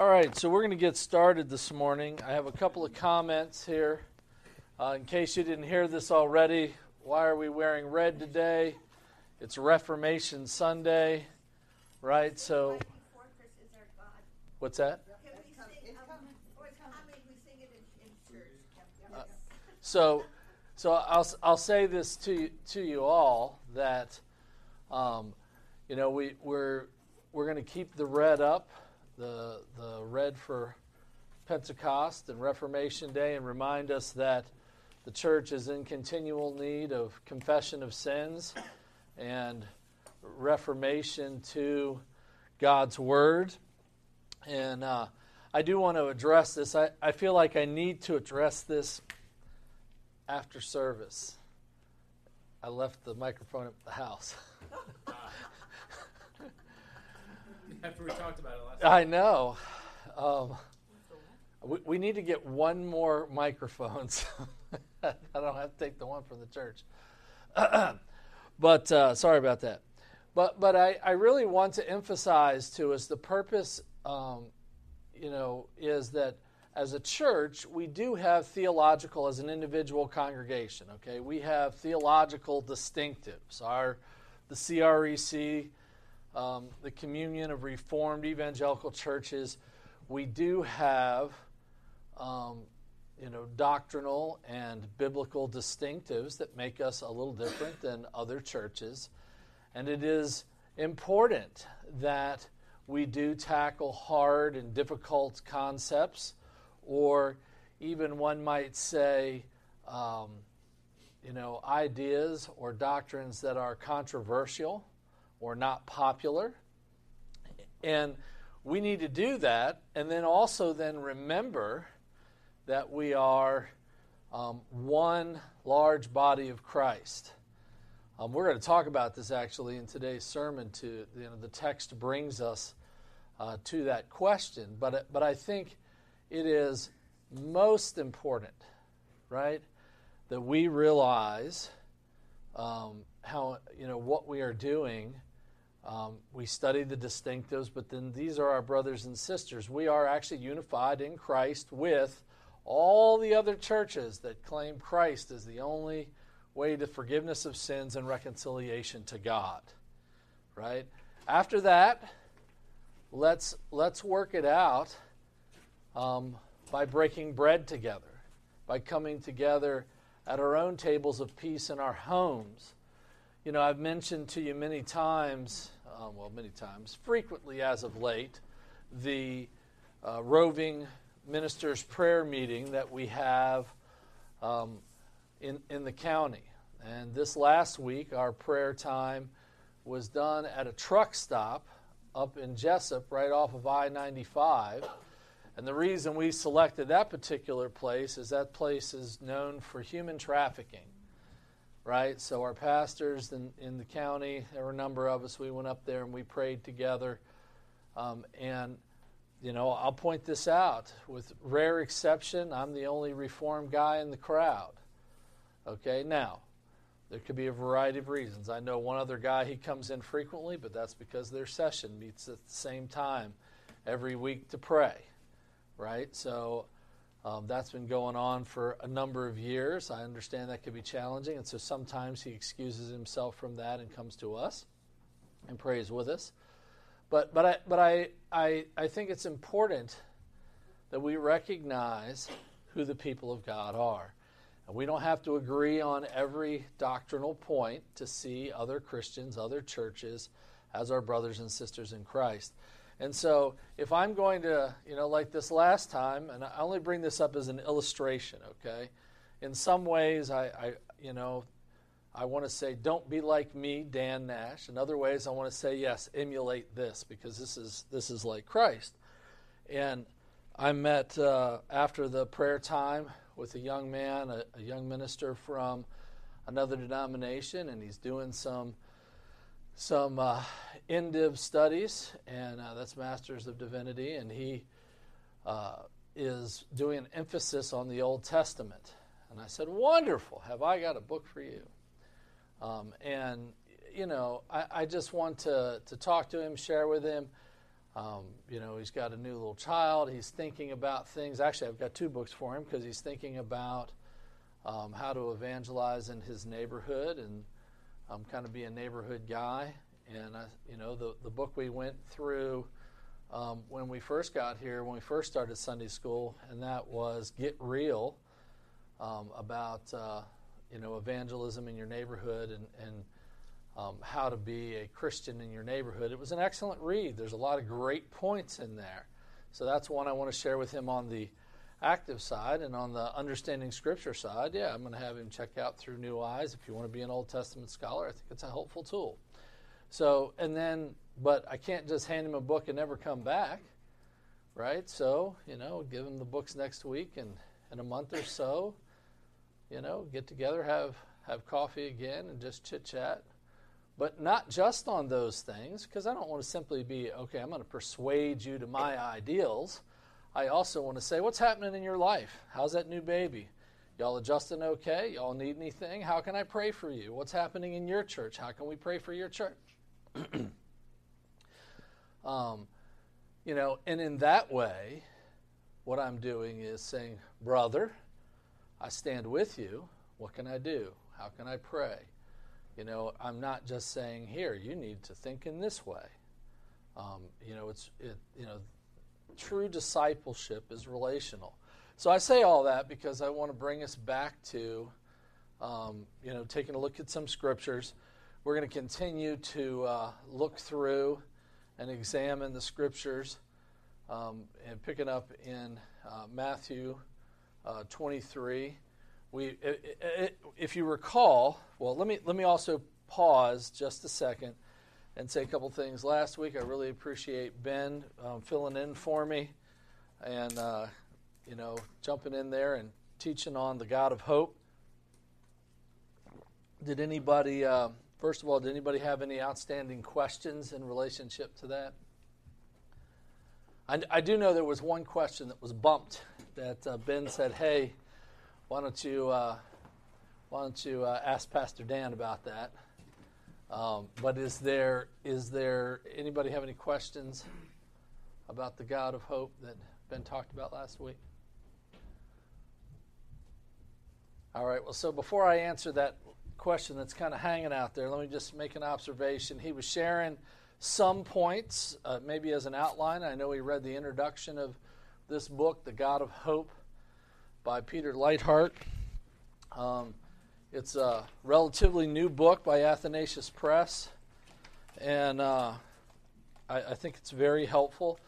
All right, so we're going to get started this morning. I have a couple of comments here. Uh, in case you didn't hear this already, why are we wearing red today? It's Reformation Sunday, right? So, what's that? Uh, so, so I'll I'll say this to you, to you all that, um, you know, we we're we're going to keep the red up the, the red for Pentecost and Reformation Day and remind us that the church is in continual need of confession of sins and reformation to God's Word. And uh, I do want to address this. I, I feel like I need to address this after service. I left the microphone at the house. after we talked about it last time. I know. Um, we, we need to get one more microphone. So I don't have to take the one from the church. but uh, sorry about that. But but I, I really want to emphasize to us the purpose. Um, you know, is that as a church we do have theological as an individual congregation. Okay, we have theological distinctives. Our the CREC um, the communion of Reformed evangelical churches, we do have, um, you know, doctrinal and biblical distinctives that make us a little different than other churches, and it is important that we do tackle hard and difficult concepts, or even one might say, um, you know, ideas or doctrines that are controversial or not popular. And we need to do that and then also then remember that we are um, one large body of Christ. Um, we're going to talk about this actually in today's sermon. To you know, the text brings us uh, to that question, but but I think it is most important, right, that we realize um, how you know what we are doing um, we study the distinctives, but then these are our brothers and sisters. We are actually unified in Christ with all the other churches that claim Christ as the only way to forgiveness of sins and reconciliation to God. Right? After that, let's let's work it out um, by breaking bread together, by coming together at our own tables of peace in our homes you know, I've mentioned to you many times, um, well, many times, frequently as of late, the uh, roving ministers' prayer meeting that we have um, in, in the county. And this last week, our prayer time was done at a truck stop up in Jessup, right off of I 95. And the reason we selected that particular place is that place is known for human trafficking right? So our pastors in, in the county, there were a number of us, we went up there and we prayed together. Um, and, you know, I'll point this out. With rare exception, I'm the only reformed guy in the crowd. Okay, now, there could be a variety of reasons. I know one other guy, he comes in frequently, but that's because their session meets at the same time every week to pray, right? So, um, that's been going on for a number of years. I understand that can be challenging, and so sometimes he excuses himself from that and comes to us and prays with us. But, but, I, but I, I, I think it's important that we recognize who the people of God are. And we don't have to agree on every doctrinal point to see other Christians, other churches as our brothers and sisters in Christ. And so, if I'm going to, you know, like this last time, and I only bring this up as an illustration, okay? In some ways, I, I you know, I want to say, don't be like me, Dan Nash. In other ways, I want to say, yes, emulate this because this is this is like Christ. And I met uh, after the prayer time with a young man, a, a young minister from another denomination, and he's doing some some uh, MDiv studies, and uh, that's Masters of Divinity, and he uh, is doing an emphasis on the Old Testament. And I said, Wonderful, have I got a book for you? Um, and, you know, I, I, just want to, to talk to him, share with him. um, you know, he's got a new little child. He's thinking about things. Actually, I've got two books for him because he's thinking about um, how to evangelize in his neighborhood and um, kind of be a neighborhood guy. And, uh, you know, the, the book we went through um, when we first got here, when we first started Sunday school, and that was Get Real um, about, uh, you know, evangelism in your neighborhood and, and um, how to be a Christian in your neighborhood. It was an excellent read. There's a lot of great points in there. So that's one I want to share with him on the active side and on the understanding scripture side. Yeah, I'm going to have him check out through New Eyes. If you want to be an Old Testament scholar, I think it's a helpful tool. So, and then, but I can't just hand him a book and never come back, right? So, you know, give him the books next week and in a month or so, you know, get together, have have coffee again, and just chit chat but not just on those things, because I don't want to simply be, okay, I'm going to persuade you to my ideals. I also want to say, what's happening in your life? How's that new baby? Y'all adjusting okay? Y'all need anything? How can I pray for you? What's happening in your church? How can we pray for your church? um, you know, and in that way, what I'm doing is saying, brother, I stand with you. What can I do? How can I pray? You know, I'm not just saying here. You need to think in this way. Um, you know, it's it. You know, true discipleship is relational. So I say all that because I want to bring us back to, um, you know, taking a look at some scriptures. We're going to continue to uh, look through and examine the scriptures, um, and picking up in uh, Matthew uh, 23 we, if you recall, well, let me let me also pause just a second and say a couple things. Last week, I really appreciate Ben um, filling in for me, and uh, you know, jumping in there and teaching on the God of hope. Did anybody, uh, first of all, did anybody have any outstanding questions in relationship to that? I, I do know there was one question that was bumped that uh, Ben said, "Hey." why don't you uh, why don't you uh, ask Pastor Dan about that? Um, but is there is there anybody have any questions about the God of hope that Ben talked about last week? All right. Well, so before I answer that question that's kind of hanging out there, let me just make an observation. He was sharing some points, uh, maybe as an outline. I know he read the introduction of this book, The God of Hope by Peter Leithart. Um, it's a relatively new book by Athanasius Press, and uh, I, I, think it's very helpful.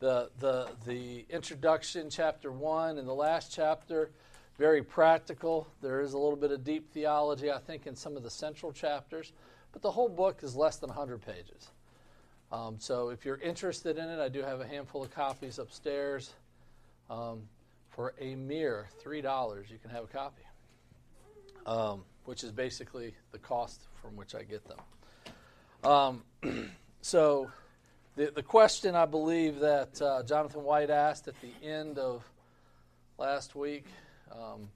The, the, the introduction, chapter one, and the last chapter, very practical. There is a little bit of deep theology, I think, in some of the central chapters, but the whole book is less than 100 pages. Um, so if you're interested in it, I do have a handful of copies upstairs. Um, for a mere $3, you can have a copy, um, which is basically the cost from which I get them. Um, so, the, the question I believe that uh, Jonathan White asked at the end of last week, um,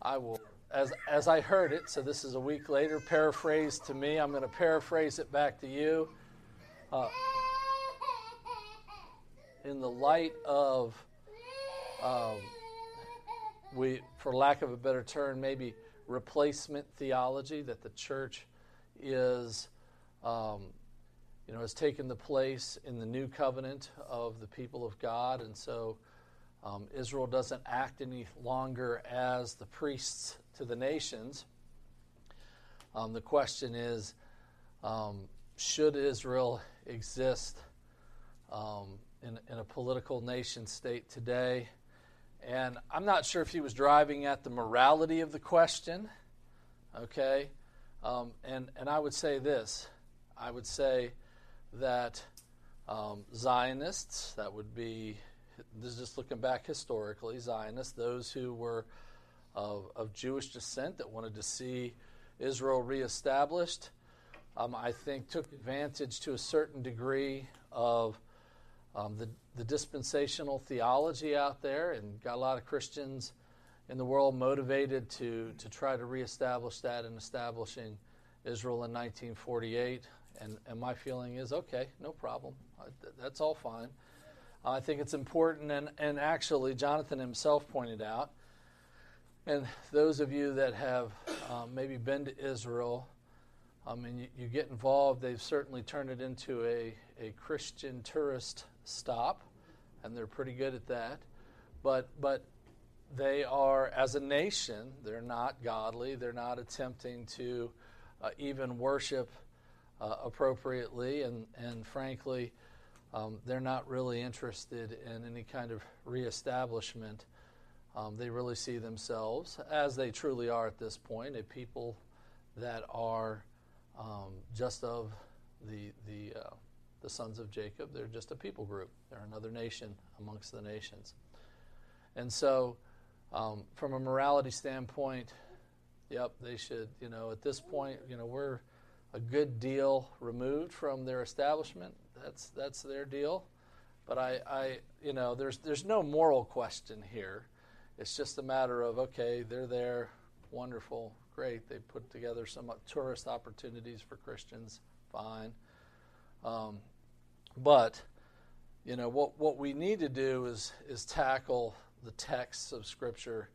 I will, as, as I heard it, so this is a week later, paraphrase to me. I'm going to paraphrase it back to you. Uh, in the light of um, we, for lack of a better term, maybe replacement theology that the church is, um, you know, has taken the place in the new covenant of the people of God, and so um, Israel doesn't act any longer as the priests to the nations. Um, the question is, um, should Israel exist um, in, in a political nation state today? And I'm not sure if he was driving at the morality of the question, okay? Um, and, and I would say this I would say that um, Zionists, that would be, this is just looking back historically, Zionists, those who were of, of Jewish descent that wanted to see Israel reestablished, um, I think took advantage to a certain degree of um, the, the dispensational theology out there and got a lot of Christians in the world motivated to, to try to reestablish that and establishing Israel in 1948. And, and my feeling is okay, no problem. That's all fine. I think it's important, and, and actually, Jonathan himself pointed out, and those of you that have um, maybe been to Israel, I mean, you, you, get involved, they've certainly turned it into a, a Christian tourist stop, and they're pretty good at that. But, but they are, as a nation, they're not godly. They're not attempting to uh, even worship uh, appropriately, and, and frankly, um, they're not really interested in any kind of reestablishment. Um, they really see themselves, as they truly are at this point, a people that are um, just of the the uh, the sons of Jacob. They're just a people group. They're another nation amongst the nations. And so, um, from a morality standpoint, yep, they should. You know, at this point, you know, we're a good deal removed from their establishment. That's that's their deal. But I, I, you know, there's there's no moral question here. It's just a matter of okay, they're there, wonderful, great. They put together some tourist opportunities for Christians, fine. Um, but you know what what we need to do is is tackle the texts of Scripture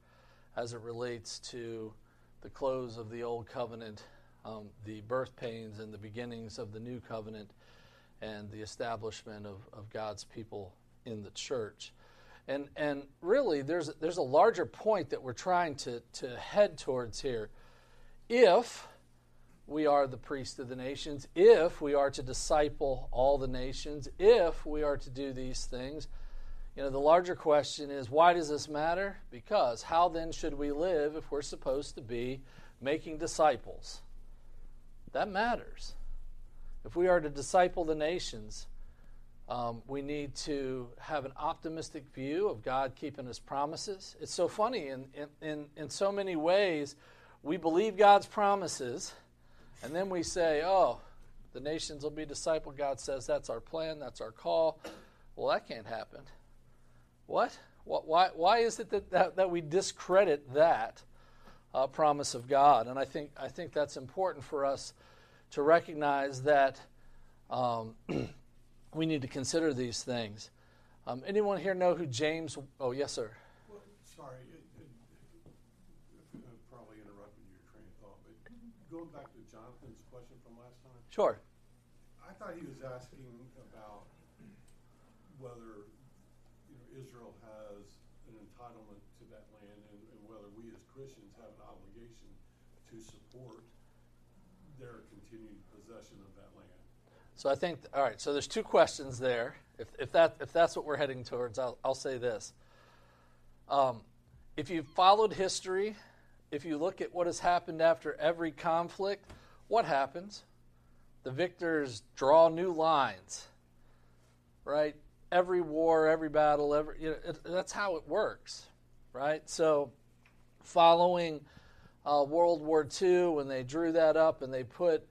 as it relates to the close of the old covenant, um, the birth pains and the beginnings of the new covenant, and the establishment of, of God's people in the church. And, and really, there's, there's a larger point that we're trying to, to head towards here. If we are the priest of the nations, if we are to disciple all the nations, if we are to do these things, you know, the larger question is why does this matter? Because how then should we live if we're supposed to be making disciples? That matters. If we are to disciple the nations, um, we need to have an optimistic view of God keeping his promises. It's so funny, in, in, in so many ways, we believe God's promises, and then we say, oh, the nations will be discipled. God says that's our plan, that's our call. Well, that can't happen. What? what Why, why is it that, that, that we discredit that uh, promise of God? And I think, I think that's important for us to recognize that um, we need to consider these things. Um, anyone here know who James? Oh, yes, sir. Well, sorry, it, it, it, probably interrupted your train of thought, but going back to Jonathan's question from last time. Sure. I thought he was asking about whether you know, Israel has an entitlement to that land and, and whether we as Christians have an obligation to support their continued possession of that land. So I think, all right, so there's two questions there. If, if, that, if that's what we're heading towards, I'll, I'll say this. Um, if you've followed history, if you look at what has happened after every conflict, what happens? The victors draw new lines, right? Every war, every battle, every, you know, it, that's how it works, right? So, following uh, World War II when they drew that up and they put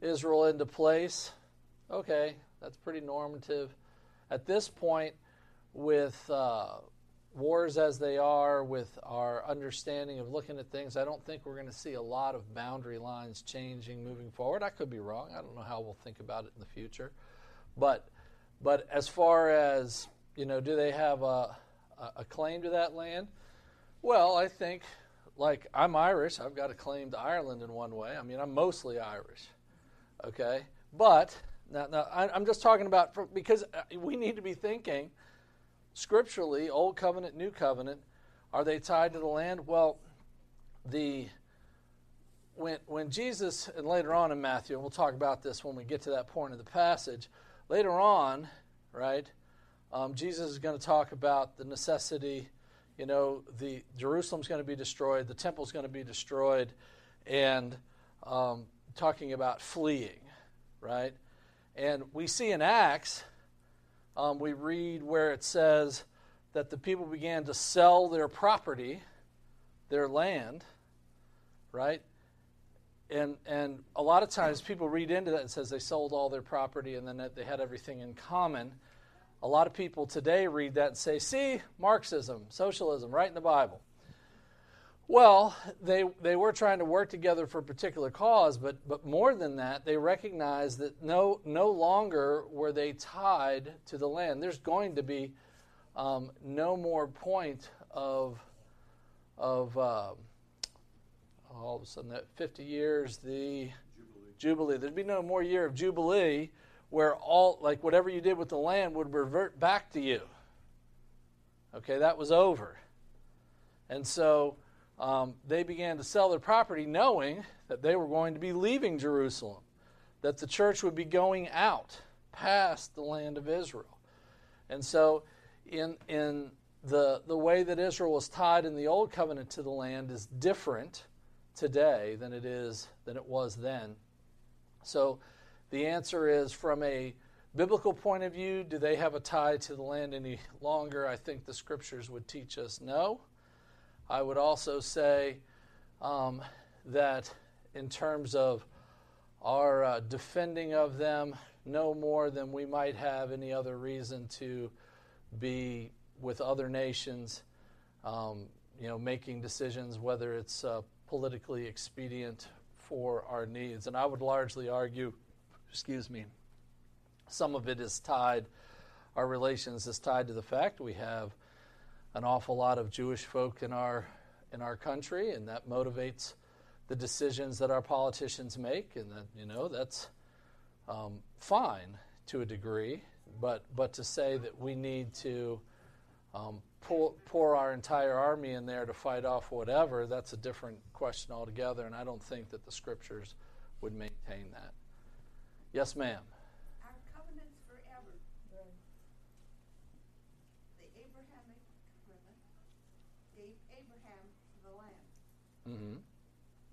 Israel into place. Okay, that's pretty normative. At this point, with uh, wars as they are, with our understanding of looking at things, I don't think we're going to see a lot of boundary lines changing moving forward. I could be wrong. I don't know how we'll think about it in the future. But, but as far as, you know, do they have a, a claim to that land? Well, I think like I'm Irish, I've got a claim to Ireland in one way. I mean, I'm mostly Irish, okay? But now, now I, am just talking about because uh, we need to be thinking scripturally, Old Covenant, New Covenant. Are they tied to the land? Well, the when when Jesus and later on in Matthew, and we'll talk about this when we get to that point of the passage. Later on, right? Um, Jesus is going to talk about the necessity you know, the Jerusalem's going to be destroyed, the temple's going to be destroyed, and um, talking about fleeing, right? And we see in Acts, um, we read where it says that the people began to sell their property, their land, right? And and a lot of times people read into that and says they sold all their property and then they had everything in common. A lot of people today read that and say, see, Marxism, socialism, right in the Bible. Well, they they were trying to work together for a particular cause, but but more than that, they recognized that no no longer were they tied to the land. There's going to be um, no more point of of uh, all of a sudden that 50 years the Jubilee. jubilee. There'd be no more year of jubilee where all like whatever you did with the land would revert back to you. Okay, that was over, and so um, they began to sell their property knowing that they were going to be leaving Jerusalem, that the church would be going out past the land of Israel. And so, in, in the, the way that Israel was tied in the Old Covenant to the land is different today than it is than it was then. So, the answer is from a biblical point of view, do they have a tie to the land any longer? I think the scriptures would teach us no. I would also say um, that in terms of our uh, defending of them, no more than we might have any other reason to be with other nations, um, you know, making decisions whether it's uh, politically expedient for our needs. And I would largely argue, excuse me, some of it is tied, our relations is tied to the fact we have an awful lot of Jewish folk in our in our country, and that motivates the decisions that our politicians make, and that you know that's um, fine to a degree. But but to say that we need to um, pour, pour our entire army in there to fight off whatever, that's a different question altogether, and I don't think that the scriptures would maintain that. Yes, ma'am. Our covenants forever. The Abrahamic covenant gave Abraham the land. Hmm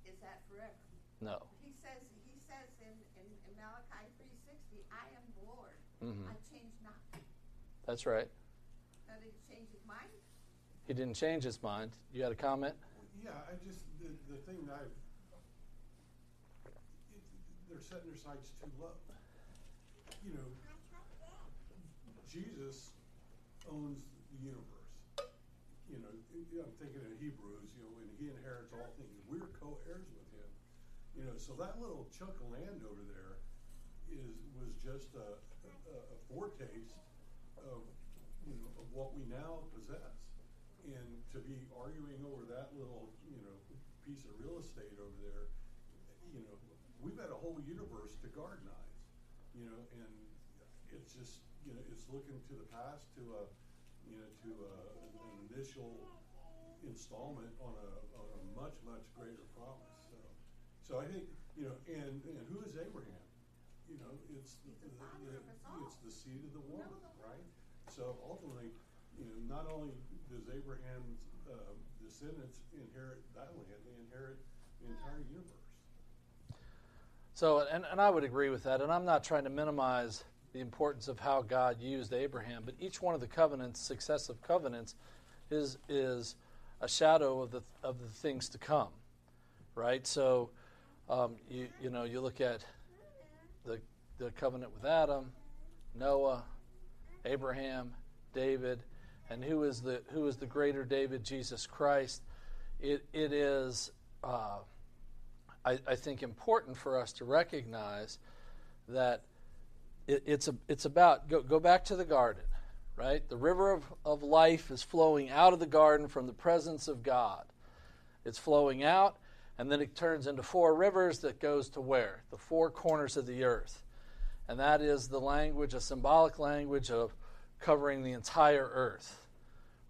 Is that forever? No. He says, he says in, in, in Malachi three sixty, I am the Lord. Mhm. I change not. That's right. Now did he change his mind? He didn't change his mind. You got a comment? Yeah, I just, the, the thing that I've, it, they're setting their sights too low. You know, Jesus owns the universe. You know, I'm thinking in Hebrews, you know, when he inherits all things, we're co-heirs with him. You know, so that little chunk of land over there is, was just a, a, a foretaste of, you know, of what we now possess. And to be arguing over that little, you know, piece of real estate over there, you know, we've got a whole universe to gardenize, you know, and it's just, you know, it's looking to the past to a, you know, to a, an initial installment on a, on a much, much greater promise, so. So I think, you know, and, and who is Abraham? You know, it's, the- the the- the- of us all. it's the seed of the woman, right? So ultimately, you know, not only does Abraham's, uh, descendants inherit that land, they inherit the entire universe. So, and, and I would agree with that. And I'm not trying to minimize the importance of how God used Abraham, but each one of the covenants, successive covenants, is is a shadow of the of the things to come, right? So, um, you you know you look at the the covenant with Adam, Noah, Abraham, David, and who is the who is the greater David? Jesus Christ. It it is. Uh, I, I think important for us to recognize that it, it's a, it's about go, go back to the garden, right? The river of, of life is flowing out of the garden from the presence of God. It's flowing out, and then it turns into four rivers that goes to where? The four corners of the earth. And that is the language, a symbolic language of covering the entire earth,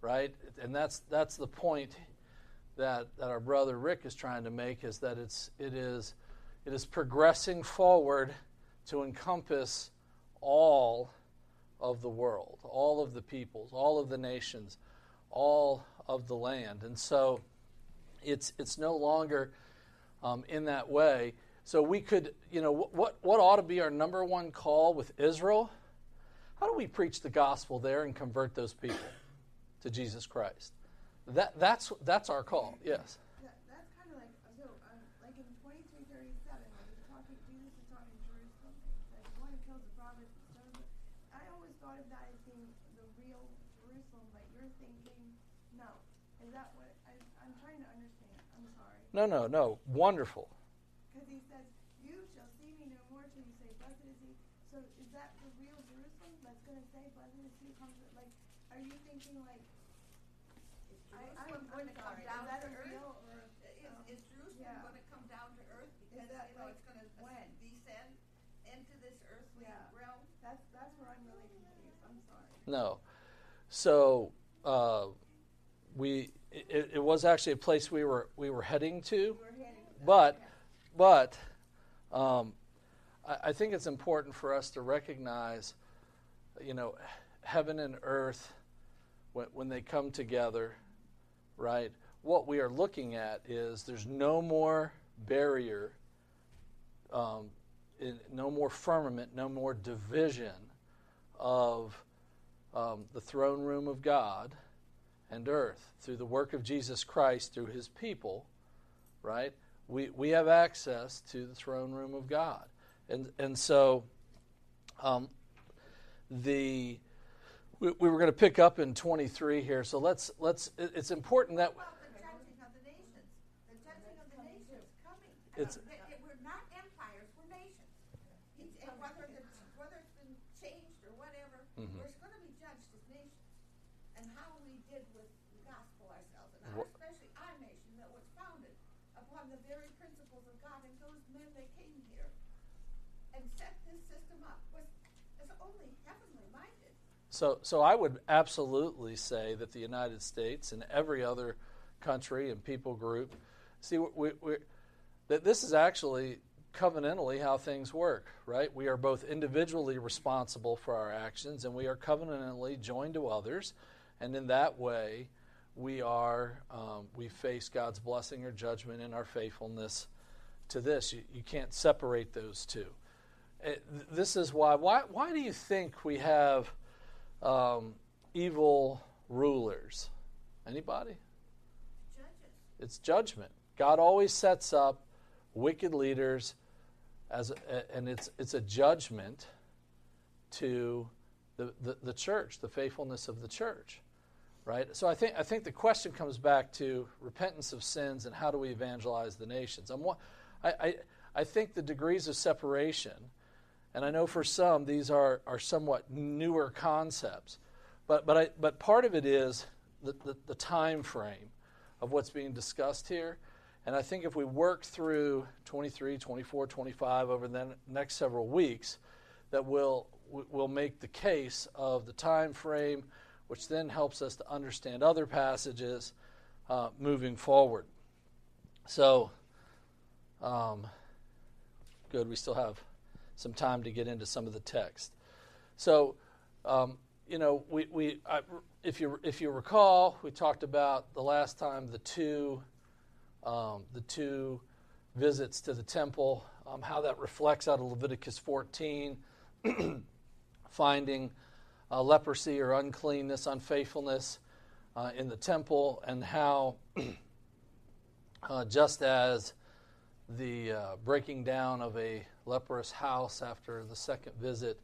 right? And that's that's the point that, that our brother Rick is trying to make is that it's it is it is progressing forward to encompass all of the world, all of the peoples, all of the nations, all of the land, and so it's it's no longer um, in that way. So we could, you know, what what ought to be our number one call with Israel? How do we preach the gospel there and convert those people to Jesus Christ? That that's that's our call. Yes. That, that's kind of like so, um, like in twenty three thirty seven, when he's talking, Jesus is talking to Jerusalem, and he says, "One who kills the prophet." stones him." I always thought of that as being the real Jerusalem, but you're thinking, no, Is that what I, I'm trying to understand? I'm sorry. No, no, no. Wonderful. Because he says, "You shall see me no more till you say, Blessed is he." So is that the real Jerusalem that's going to say, "Blessed is he who comes"? Like, are you thinking like? I, I'm, I'm going to come sorry. down to earth? or? Is, um, is Jerusalem yeah. going to come down to earth? Because, that you know, like it's going to when? descend into this earthly Yeah. realm? That's that's where I'm really confused. I'm sorry. No. So uh, we it, it was actually a place we were we were heading to, We're heading. but but um, I, I think it's important for us to recognize, you know, heaven and earth when, when they come together, right? What we are looking at is there's no more barrier, um, in, no more firmament, no more division of um, the throne room of God and earth through the work of Jesus Christ through his people, right? We, we have access to the throne room of God. And, and so um, the we, we were going to pick up in 23 here. So let's let's it's important that Well, the judging of the nations, the judging of the nations coming. It's- Uh, they- they- we're not empires, we're nations. It's- and whether the, whether it's been changed or Mhm. we're going to be judged as nations. And how we did with the gospel ourselves, and Wha- especially our nation that was founded upon the very principles of God, and those men that came here and set this system up was, is only heavenly minded. So, so I would absolutely say that the United States and every other country and people group, see, we, we, that this is actually covenantally how things work, right? We are both individually responsible for our actions, and we are covenantally joined to others, and in that way, we are um, we face God's blessing or judgment in our faithfulness to this. You, you can't separate those two. It, this is why. Why? Why do you think we have um, evil rulers? Anybody? Judges. It's judgment. God always sets up wicked leaders as a, and it's it's a judgment to the, the, the church, the faithfulness of the church. Right? So I think I think the question comes back to repentance of sins and how do we evangelize the nations. I'm, I, I, I think the degrees of separation, and I know for some these are, are somewhat newer concepts, but, but, I, but part of it is the, the, the time frame of what's being discussed here. And I think if we work through 23, 24, 25 over the next several weeks, that we'll, we'll make the case of the time frame, which then helps us to understand other passages uh, moving forward. So, um, good, we still have some time to get into some of the text. So, um, you know, we, we I, if you if you recall, we talked about the last time the two um, the two visits to the temple, um, how that reflects out of Leviticus 14, finding uh, leprosy or uncleanness, unfaithfulness uh, in the temple, and how uh, just as the uh, breaking down of a leprous house after the second visit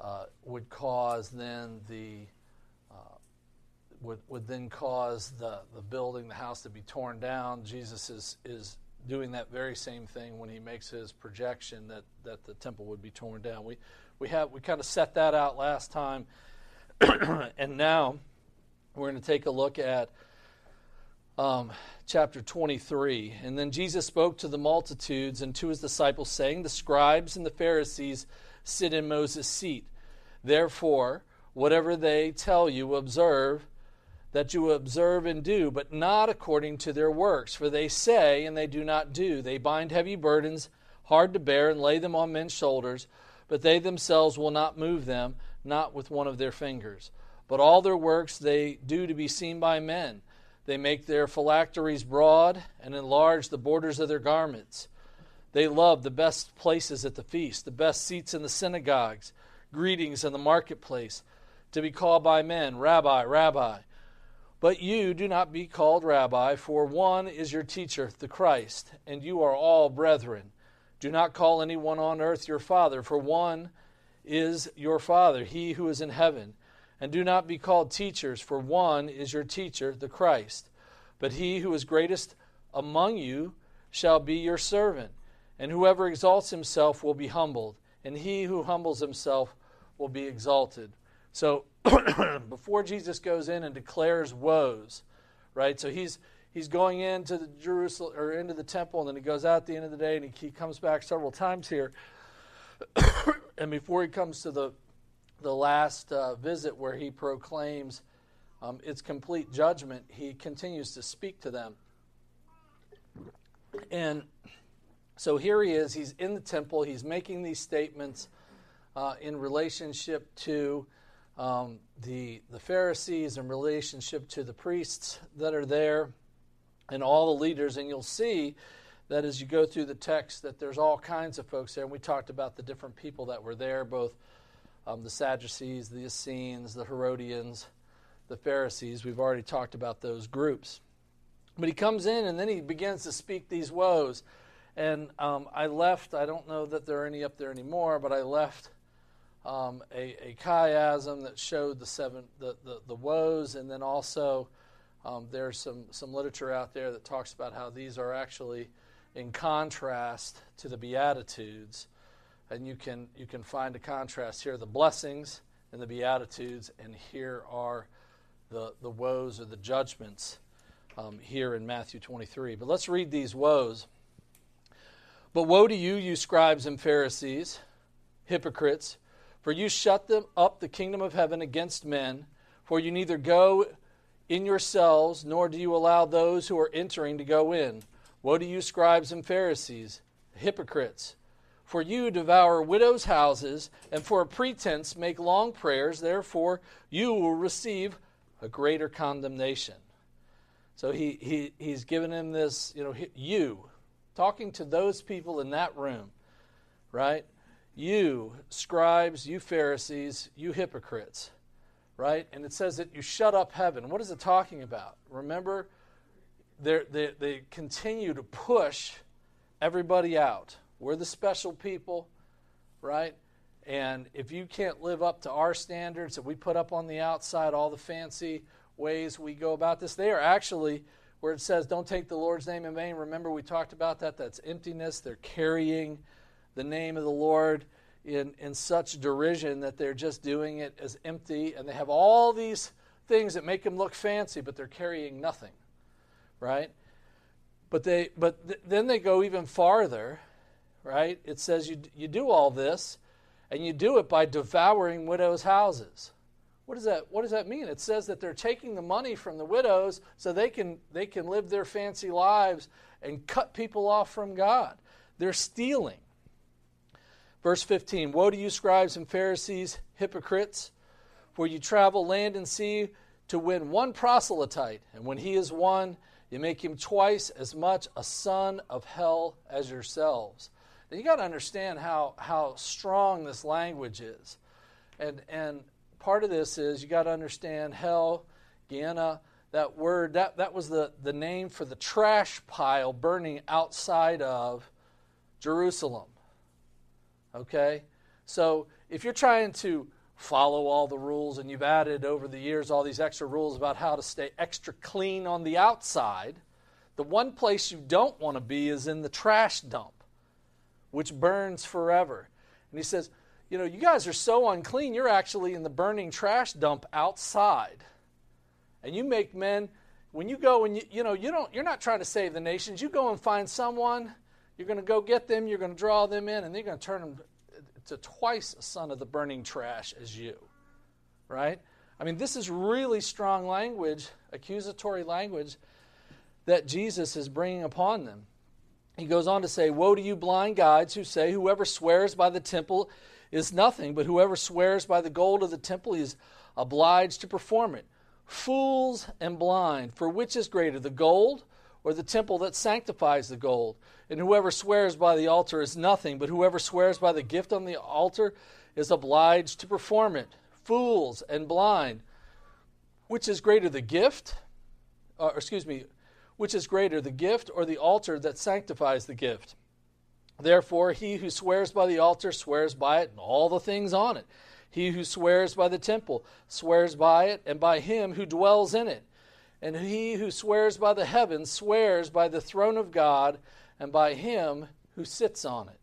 uh, would cause then the would, would then cause the, the building, the house to be torn down. Jesus is, is doing that very same thing when he makes his projection that, that the temple would be torn down. We, we, have, we kind of set that out last time, and now we're going to take a look at um, chapter 23. And then Jesus spoke to the multitudes and to his disciples, saying, The scribes and the Pharisees sit in Moses' seat. Therefore, whatever they tell you, observe that you observe and do, but not according to their works. For they say, and they do not do. They bind heavy burdens, hard to bear, and lay them on men's shoulders, but they themselves will not move them, not with one of their fingers. But all their works they do to be seen by men. They make their phylacteries broad and enlarge the borders of their garments. They love the best places at the feast, the best seats in the synagogues, greetings in the marketplace, to be called by men, Rabbi, Rabbi. But you do not be called Rabbi, for one is your teacher, the Christ, and you are all brethren. Do not call anyone on earth your father, for one is your Father, he who is in heaven. And do not be called teachers, for one is your teacher, the Christ. But he who is greatest among you shall be your servant. And whoever exalts himself will be humbled, and he who humbles himself will be exalted. So before Jesus goes in and declares woes, right? So he's he's going into the Jerusalem or into the temple, and then he goes out at the end of the day, and he, he comes back several times here. and before he comes to the the last uh, visit where he proclaims um, its complete judgment, he continues to speak to them. And so here he is, he's in the temple, he's making these statements uh, in relationship to um, the, the Pharisees, in relationship to the priests that are there, and all the leaders. And you'll see that as you go through the text, that there's all kinds of folks there. And we talked about the different people that were there, both um, the Sadducees, the Essenes, the Herodians, the Pharisees. We've already talked about those groups. But he comes in and then he begins to speak these woes. And um, I left, I don't know that there are any up there anymore, but I left um, a, a chiasm that showed the seven the, the, the woes, and then also um, there's some, some literature out there that talks about how these are actually in contrast to the Beatitudes. And you can you can find a contrast here the blessings and the beatitudes and here are the the woes or the judgments um, here in matthew 23 but let's read these woes. But woe to you you scribes and pharisees hypocrites for you shut them up the kingdom of heaven against men for you neither go in yourselves nor do you allow those who are entering to go in woe to you scribes and pharisees hypocrites for you devour widows' houses, and for a pretense make long prayers, therefore you will receive a greater condemnation. So he, he, he's given him this, you know, you, talking to those people in that room, right? You, scribes, you Pharisees, you hypocrites, right? And it says that you shut up heaven. What is it talking about? Remember, they, they continue to push everybody out we're the special people, right? And if you can't live up to our standards that we put up on the outside, all the fancy ways we go about this, they are actually where it says, don't take the Lord's name in vain. Remember, we talked about that. That's emptiness. They're carrying the name of the Lord in, in such derision that they're just doing it as empty. And they have all these things that make them look fancy, but they're carrying nothing, right? But, they, but th- then they go even farther right? It says you, you do all this, and you do it by devouring widows' houses. What does that what does that mean? It says that they're taking the money from the widows so they can they can live their fancy lives and cut people off from God. They're stealing. Verse 15 Woe to you, scribes and Pharisees, hypocrites, for you travel land and sea to win one proselyte, and when he is won, you make him twice as much a son of hell as yourselves Now you got to understand how, how strong this language is. And, and part of this is you got to understand hell, Gehenna, that word, that, that was the, the name for the trash pile burning outside of Jerusalem. Okay? So if you're trying to follow all the rules and you've added over the years all these extra rules about how to stay extra clean on the outside, the one place you don't want to be is in the trash dump which burns forever. And he says, You know, you guys are so unclean, you're actually in the burning trash dump outside. And you make men, when you go and you, you know, you don't, you're not trying to save the nations. You go and find someone, you're going to go get them, you're going to draw them in, and they're going to turn them to twice a son of the burning trash as you. Right? I mean, this is really strong language, accusatory language, that Jesus is bringing upon them. He goes on to say, Woe to you, blind guides, who say, Whoever swears by the temple is nothing, but whoever swears by the gold of the temple is obliged to perform it. Fools and blind, for which is greater, the gold or the temple that sanctifies the gold? And whoever swears by the altar is nothing, but whoever swears by the gift on the altar is obliged to perform it. Fools and blind, which is greater, the gift? Uh, or, excuse me, which is greater, the gift or the altar that sanctifies the gift? Therefore, he who swears by the altar swears by it and all the things on it. He who swears by the temple swears by it and by him who dwells in it. And he who swears by the heavens swears by the throne of God and by him who sits on it.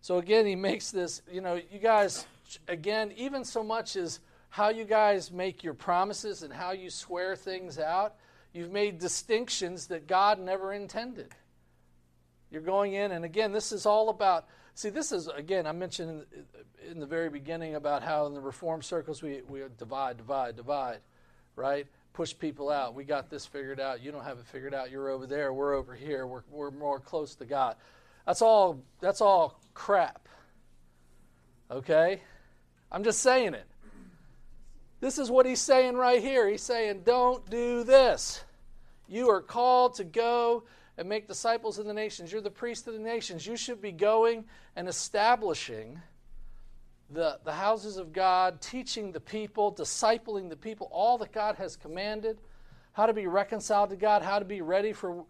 So again, he makes this, you know, you guys, again, even so much as how you guys make your promises and how you swear things out, you've made distinctions that God never intended. You're going in, and again, this is all about. See, this is, again, I mentioned in, the very beginning about how in the reform circles we, we divide, divide, divide, right? Push people out. We got this figured out. You don't have it figured out. You're over there. We're over here. We're, we're more close to God. That's all, that's all crap. Okay? I'm just saying it. This is what he's saying right here. He's saying, don't do this. You are called to go and make disciples of the nations. You're the priest of the nations. You should be going and establishing the, the houses of God, teaching the people, discipling the people, all that God has commanded, how to be reconciled to God, how to be ready for,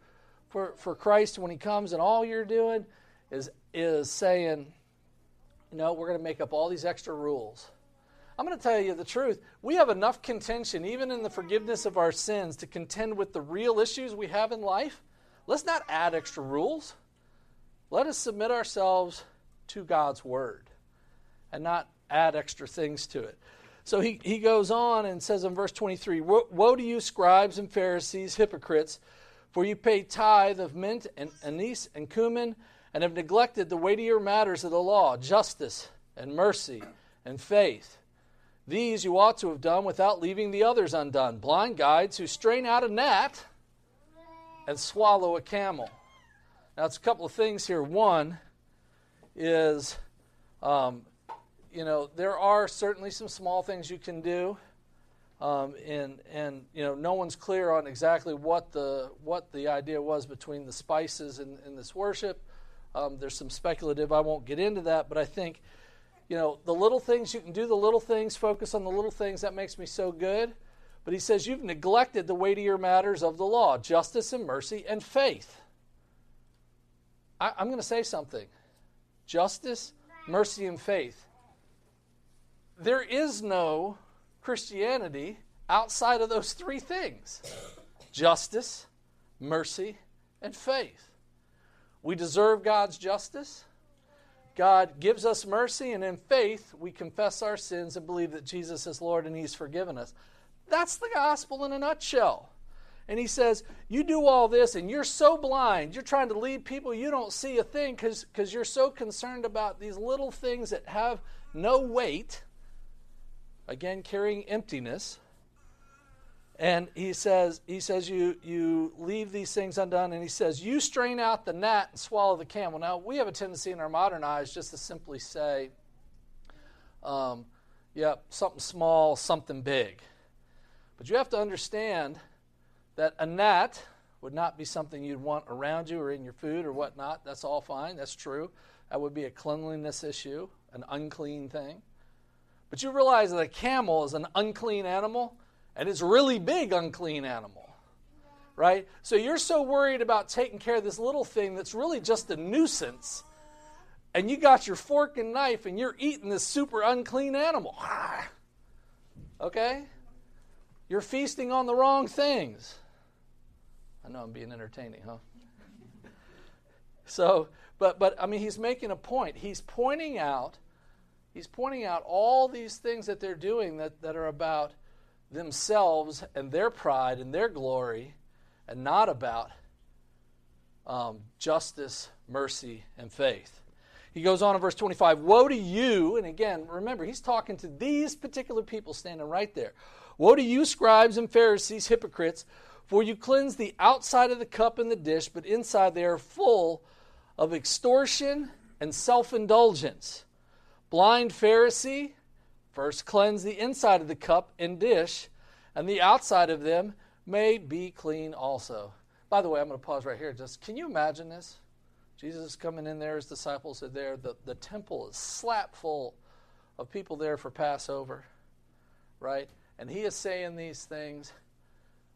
for, for Christ when he comes. And all you're doing is, is saying, you know, we're going to make up all these extra rules. I'm going to tell you the truth. We have enough contention, even in the forgiveness of our sins, to contend with the real issues we have in life. Let's not add extra rules. Let us submit ourselves to God's word and not add extra things to it. So he, he goes on and says in verse 23 Woe to you, scribes and Pharisees, hypocrites, for you pay tithe of mint and anise and cumin, and have neglected the weightier matters of the law, justice and mercy and faith. These you ought to have done without leaving the others undone. Blind guides who strain out a gnat and swallow a camel. Now, it's a couple of things here. One is, um, you know, there are certainly some small things you can do. Um, and and you know no one's clear on exactly what the what the idea was between the spices in, in this worship. Um, there's some speculative. I won't get into that, but I think you know, the little things, you can do the little things, focus on the little things. That makes me so good. But he says, You've neglected the weightier matters of the law justice and mercy and faith. I, I'm going to say something justice, mercy, and faith. There is no Christianity outside of those three things justice, mercy, and faith. We deserve God's justice. God gives us mercy, and in faith, we confess our sins and believe that Jesus is Lord and He's forgiven us. That's the gospel in a nutshell. And he says, You do all this, and you're so blind. You're trying to lead people, you don't see a thing because you're so concerned about these little things that have no weight. Again, carrying emptiness. And he says, he says you, you leave these things undone, and he says, you strain out the gnat and swallow the camel. Now, we have a tendency in our modern eyes just to simply say, um, yep, something small, something big. But you have to understand that a gnat would not be something you'd want around you or in your food or whatnot. That's all fine, that's true. That would be a cleanliness issue, an unclean thing. But you realize that a camel is an unclean animal and it's a really big unclean animal. Right? So you're so worried about taking care of this little thing that's really just a nuisance. And you got your fork and knife and you're eating this super unclean animal. Okay? You're feasting on the wrong things. I know I'm being entertaining, huh? so, but but I mean he's making a point. He's pointing out he's pointing out all these things that they're doing that, that are about themselves and their pride and their glory and not about um, justice, mercy, and faith. He goes on in verse 25 Woe to you, and again, remember, he's talking to these particular people standing right there. Woe to you, scribes and Pharisees, hypocrites, for you cleanse the outside of the cup and the dish, but inside they are full of extortion and self indulgence. Blind Pharisee, First, cleanse the inside of the cup and dish, and the outside of them may be clean also. By the way, I'm going to pause right here. Just can you imagine this? Jesus is coming in there, his disciples are there. The, the temple is slap full of people there for Passover, right? And he is saying these things.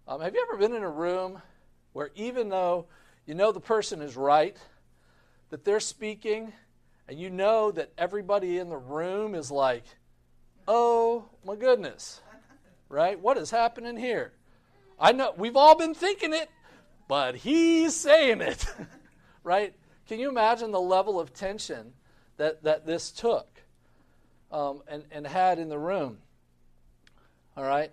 Um, have you ever been in a room where even though you know the person is right, that they're speaking, and you know that everybody in the room is like, oh my goodness, right? What is happening here? I know we've all been thinking it, but he's saying it, right? Can you imagine the level of tension that, that this took um, and, and had in the room? All right?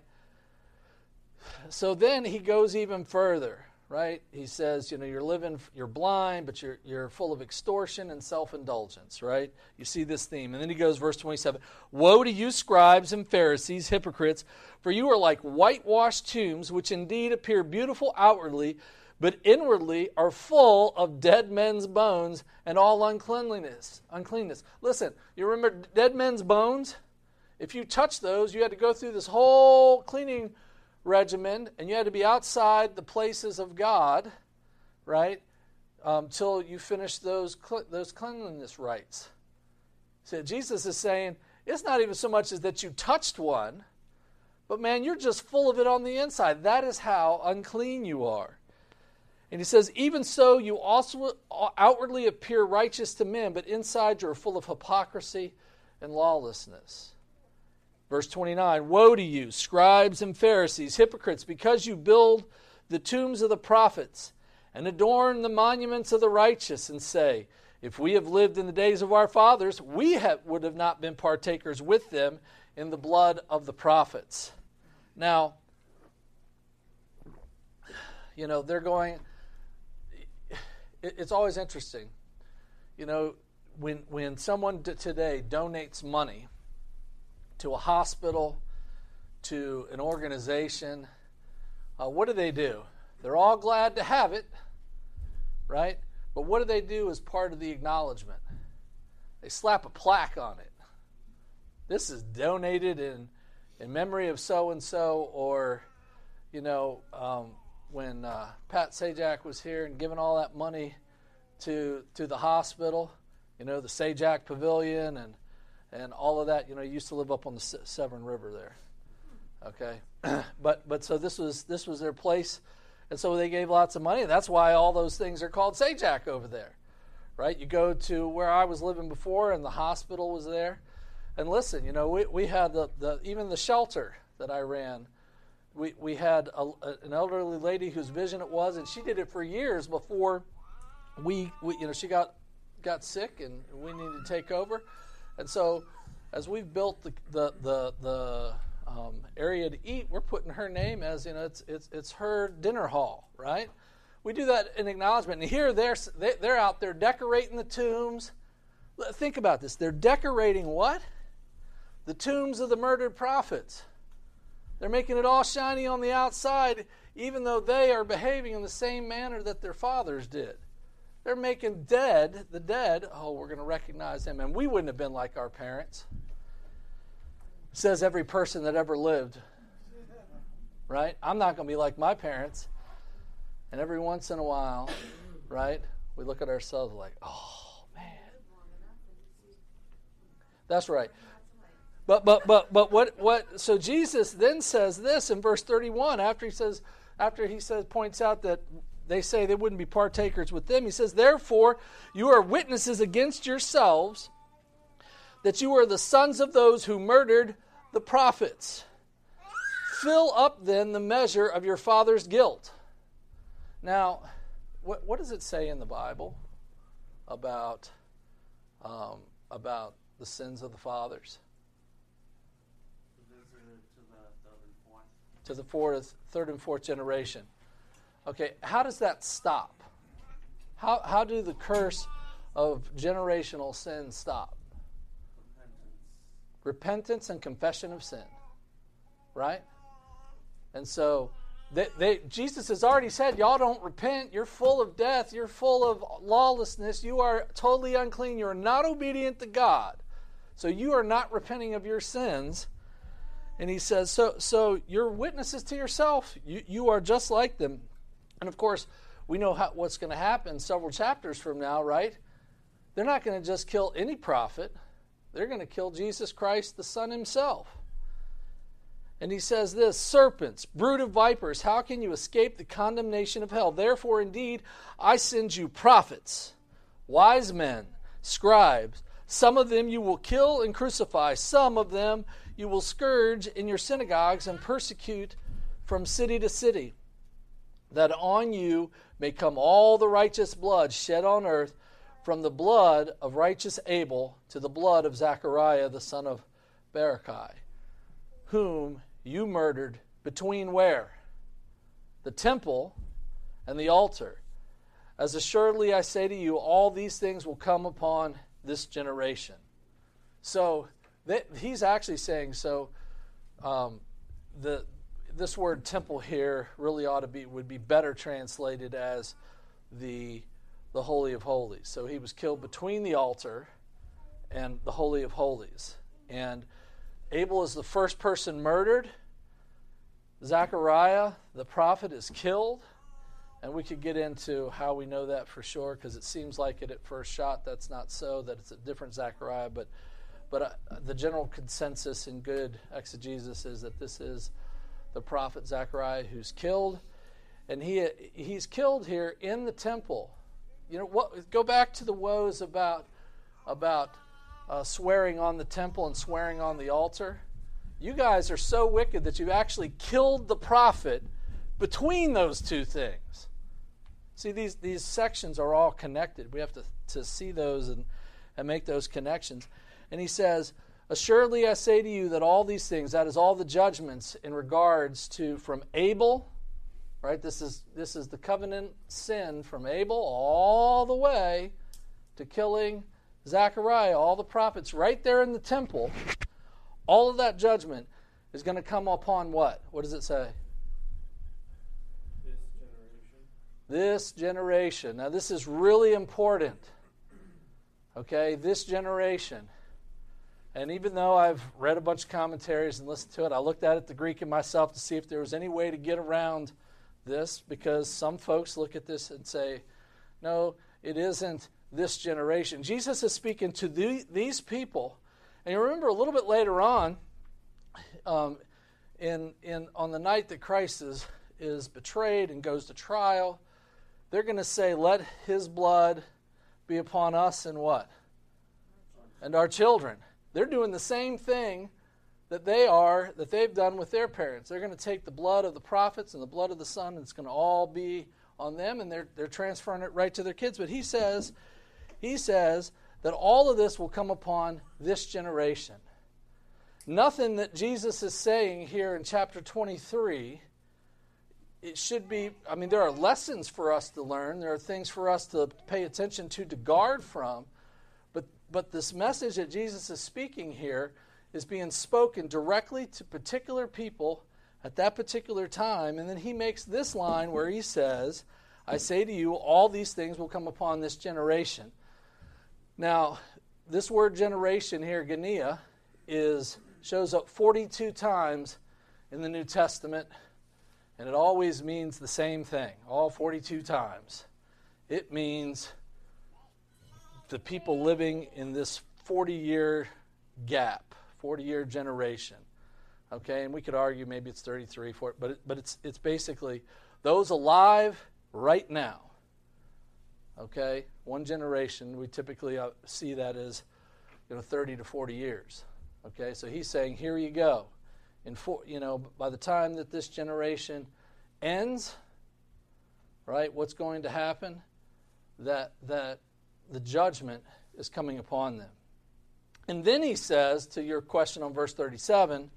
So then he goes even further, right? He says, you know, you're living, you're blind, but you're, you're full of extortion and self indulgence, right? You see this theme. And then he goes, verse 27 Woe to you, scribes and Pharisees, hypocrites, for you are like whitewashed tombs, which indeed appear beautiful outwardly, but inwardly are full of dead men's bones and all uncleanliness. Uncleanness. Listen, you remember dead men's bones? If you touch those, you had to go through this whole cleaning regimen, and you had to be outside the places of God, right, um, till you finish those those cleanliness rites. So Jesus is saying it's not even so much as that you touched one, but man, you're just full of it on the inside. That is how unclean you are. And he says, Even so, you also outwardly appear righteous to men, but inside you're full of hypocrisy and lawlessness. Verse 29 Woe to you, scribes and Pharisees, hypocrites, because you build the tombs of the prophets and adorn the monuments of the righteous, and say, If we have lived in the days of our fathers, we have, would have not been partakers with them in the blood of the prophets. Now, you know, they're going it's always interesting. You know, when when someone today donates money to a hospital, to an organization, uh, what do they do? They're all glad to have it, right? But what do they do as part of the acknowledgement? They slap a plaque on it. This is donated in in memory of so and so, or you know, um, when uh, Pat Sajak was here and giving all that money to to the hospital, you know, the Sajak Pavilion and and all of that. You know, used to live up on the Severn River there. Okay, but but so this was this was their place, and so they gave lots of money. And That's why all those things are called Sajak over there, right? You go to where I was living before, and the hospital was there. And listen, you know, we, we had the, the even the shelter that I ran we, we had a, an elderly lady whose vision it was, and she did it for years before we, we you know, she got got sick and we needed to take over. And so, as we've built the the the, the um, area to eat, we're putting her name as you know, it's it's it's her dinner hall, right? We do that in acknowledgement. And here they're they're out there decorating the tombs. Think about this. They're decorating what? The tombs of the murdered prophets. They're making it all shiny on the outside, even though they are behaving in the same manner that their fathers did. They're making dead, the dead, oh, we're going to recognize them. And we wouldn't have been like our parents. Says every person that ever lived. Right? I'm not going to be like my parents. And every once in a while, right, we look at ourselves like, oh, man. That's right. But but but but what what so Jesus then says this in verse 31 after he says after he says points out that they say they wouldn't be partakers with them. He says therefore you are witnesses against yourselves that you are the sons of those who murdered the prophets. Fill up then the measure of your father's guilt. Now what what does it say in the bible about um, about the sins of the fathers? To the fourth, third and fourth generation. Okay, how does that stop? How, how do the curse of generational sin stop? Repentance. Repentance and confession of sin. Right? And so they, they, Jesus has already said, Y'all don't repent. You're full of death. You're full of lawlessness. You are totally unclean. You're not obedient to God. So you are not repenting of your sins. And he says, So, so you're witnesses to yourself. You, you are just like them. And of course, we know how, what's going to happen several chapters from now, right? They're not going to just kill any prophet, they're going to kill Jesus Christ, the Son himself. And he says this Serpents, brood of vipers, how can you escape the condemnation of hell? Therefore, indeed, I send you prophets, wise men, scribes Some of them you will kill and crucify, some of them you will scourge in your synagogues and persecute from city to city, that on you may come all the righteous blood shed on earth, from the blood of righteous Abel to the blood of Zechariah the son of Berechiah, whom you murdered between where? The temple and the altar. As assuredly I say to you, all these things will come upon this generation. So that, he's actually saying so. Um, the this word temple here really ought to be would be better translated as the the holy of holies. So he was killed between the altar and the holy of holies. And Abel is the first person murdered. Zechariah, the prophet, is killed. And we could get into how we know that for sure because it seems like it at first shot that's not so, that it's a different Zechariah. But, but uh, the general consensus in good exegesis is that this is the prophet Zechariah who's killed. And he, he's killed here in the temple. You know, what, go back to the woes about, about uh, swearing on the temple and swearing on the altar. You guys are so wicked that you've actually killed the prophet between those two things. See, these, these sections are all connected. We have to, to see those and, and make those connections. And he says, Assuredly I say to you that all these things, that is all the judgments in regards to from Abel, right? This is this is the covenant sin from Abel all the way to killing Zechariah, all the prophets right there in the temple. All of that judgment is going to come upon what? What does it say? This generation. This generation. Now, this is really important. Okay, this generation. And even though I've read a bunch of commentaries and listened to it, I looked at it, the Greek, and myself to see if there was any way to get around this because some folks look at this and say, no, it isn't this generation. Jesus is speaking to the, these people. And you remember a little bit later on, um, in, in, on the night that Christ is, is betrayed and goes to trial, they're going to say, Let his blood be upon us and what? And our children. They're doing the same thing that they are, that they've done with their parents. They're going to take the blood of the prophets and the blood of the Son, and it's going to all be on them, and they're, they're transferring it right to their kids. But he says, he says that all of this will come upon this generation. Nothing that Jesus is saying here in chapter 23 it should be, I mean, there are lessons for us to learn. There are things for us to pay attention to, to guard from. But, this message that Jesus is speaking here is being spoken directly to particular people at that particular time. And then he makes this line where he says, I say to you, all these things will come upon this generation. Now, this word generation here, genea, is shows up 42 times in the New Testament and it always means the same thing, all 42 times. It means the people living in this 40 year gap, 40 year generation. Okay, and we could argue maybe it's 33, 40, but, it, but it's, it's basically those alive right now. Okay, one generation, we typically uh, see that as you know, 30 to 40 years. Okay, so he's saying, here you go in four, you know, by the time that this generation ends, right, what's going to happen? That that the judgment is coming upon them. And then he says to your question on verse 37,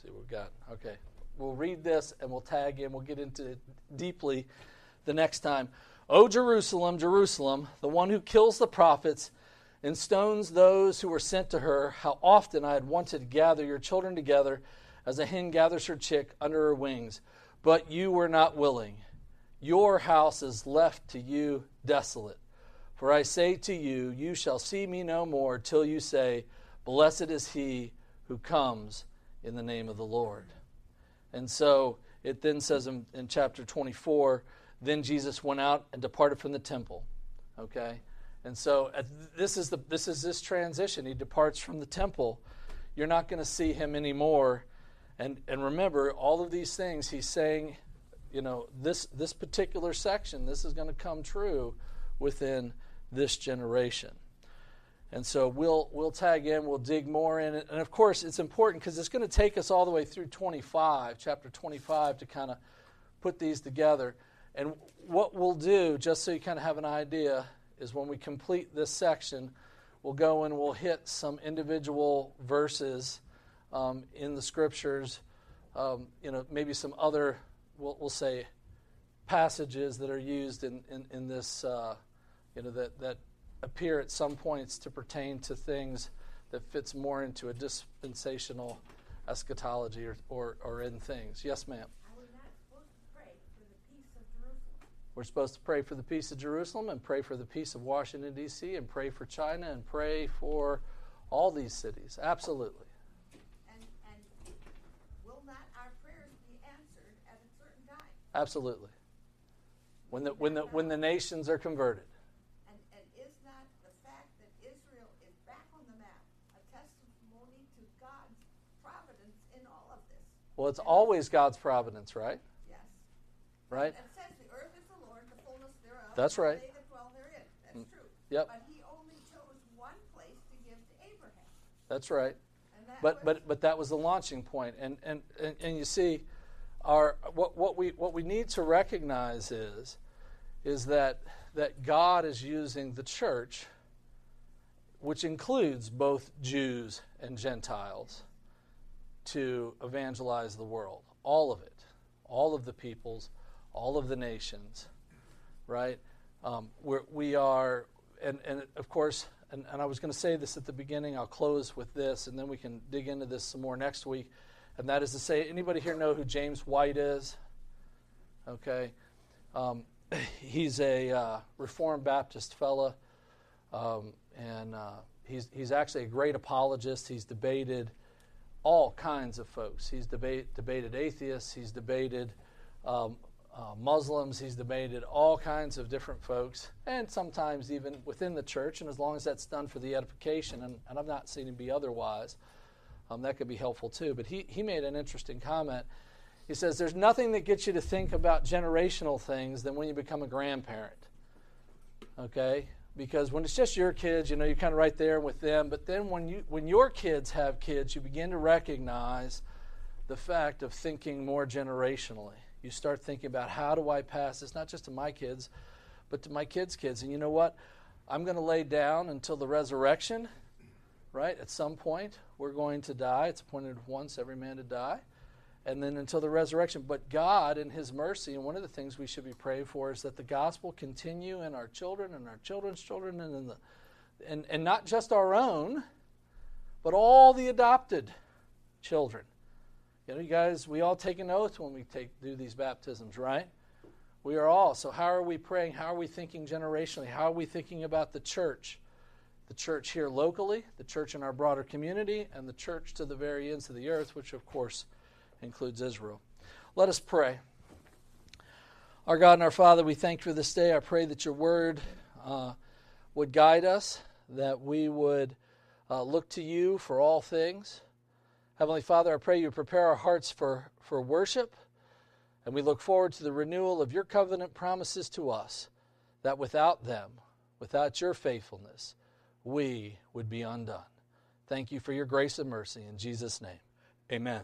see what we've got. Okay. We'll read this and we'll tag in. We'll get into it deeply the next time. O Jerusalem, Jerusalem, the one who kills the prophets and stones those who were sent to her, how often I had wanted to gather your children together as a hen gathers her chick under her wings, but you were not willing. Your house is left to you desolate. For I say to you, you shall see me no more till you say, Blessed is he who comes in the name of the Lord. And so it then says in, in chapter 24, then Jesus went out and departed from the temple. Okay? And so uh, this is the this is this transition. He departs from the temple. You're not going to see him anymore. And and remember all of these things he's saying, you know, this this particular section, this is going to come true within this generation. And so we'll we'll tag in, we'll dig more in it, and of course it's important because it's going to take us all the way through 25, chapter 25, to kind of put these together. And what we'll do, just so you kind of have an idea, is when we complete this section, we'll go and we'll hit some individual verses um, in the scriptures. Um, you know, maybe some other, we'll, we'll, say, passages that are used in in, in this, uh, you know, that that appear at some points to pertain to things that fits more into a dispensational eschatology or, or, or in things. Yes, ma'am. We're supposed to pray for the peace of Jerusalem and pray for the peace of Washington, D.C., and pray for China and pray for all these cities. Absolutely. And, and will not our prayers be answered at a certain time? Absolutely. When the, when the, when the nations are converted. Well, it's always God's providence, right? Yes. Right? It says the earth is the Lord, the fullness thereof. That's right. They that dwell therein. That's mm. true. Yep. But he only chose one place to give to Abraham. That's right. That but but but that was the launching point. And and, and, and you see our what, what we what we need to recognize is is that that God is using the church which includes both Jews and Gentiles to evangelize the world. All of it. All of the peoples, all of the nations, right? Um, we're, we are, and, and of course, and, and I was going to say this at the beginning, I'll close with this, and then we can dig into this some more next week. And that is to say, anybody here know who James White is? Okay. Um, he's a uh, Reformed Baptist fella, um, and uh, he's, he's actually a great apologist. He's debated all kinds of folks. He's debate, debated atheists, he's debated um, uh, Muslims, he's debated all kinds of different folks, and sometimes even within the church. And as long as that's done for the edification, and, and I've not seen him be otherwise, um, that could be helpful too. But he, he made an interesting comment. He says, There's nothing that gets you to think about generational things than when you become a grandparent. Okay? Because when it's just your kids, you know, you're kind of right there with them. But then when you when your kids have kids, you begin to recognize the fact of thinking more generationally. You start thinking about how do I pass this not just to my kids, but to my kids' kids. And you know what? I'm going to lay down until the resurrection, right? At some point, we're going to die. It's appointed once every man to die and then until the resurrection. But God, in His mercy, and one of the things we should be praying for is that the gospel continue in our children and our children's children, and in the, and, and not just our own, but all the adopted children. You know, you guys, we all take an oath when we take do these baptisms, right? We are all. So how are we praying? How are we thinking generationally? How are we thinking about the church? The church here locally, the church in our broader community, and the church to the very ends of the earth, which of course includes Israel. Let us pray. Our God and our Father, we thank you for this day. I pray that your word uh, would guide us, that we would uh, look to you for all things. Heavenly Father, I pray you prepare our hearts for, for worship, and we look forward to the renewal of your covenant promises to us, that without them, without your faithfulness, we would be undone. Thank you for your grace and mercy. In Jesus' name, amen.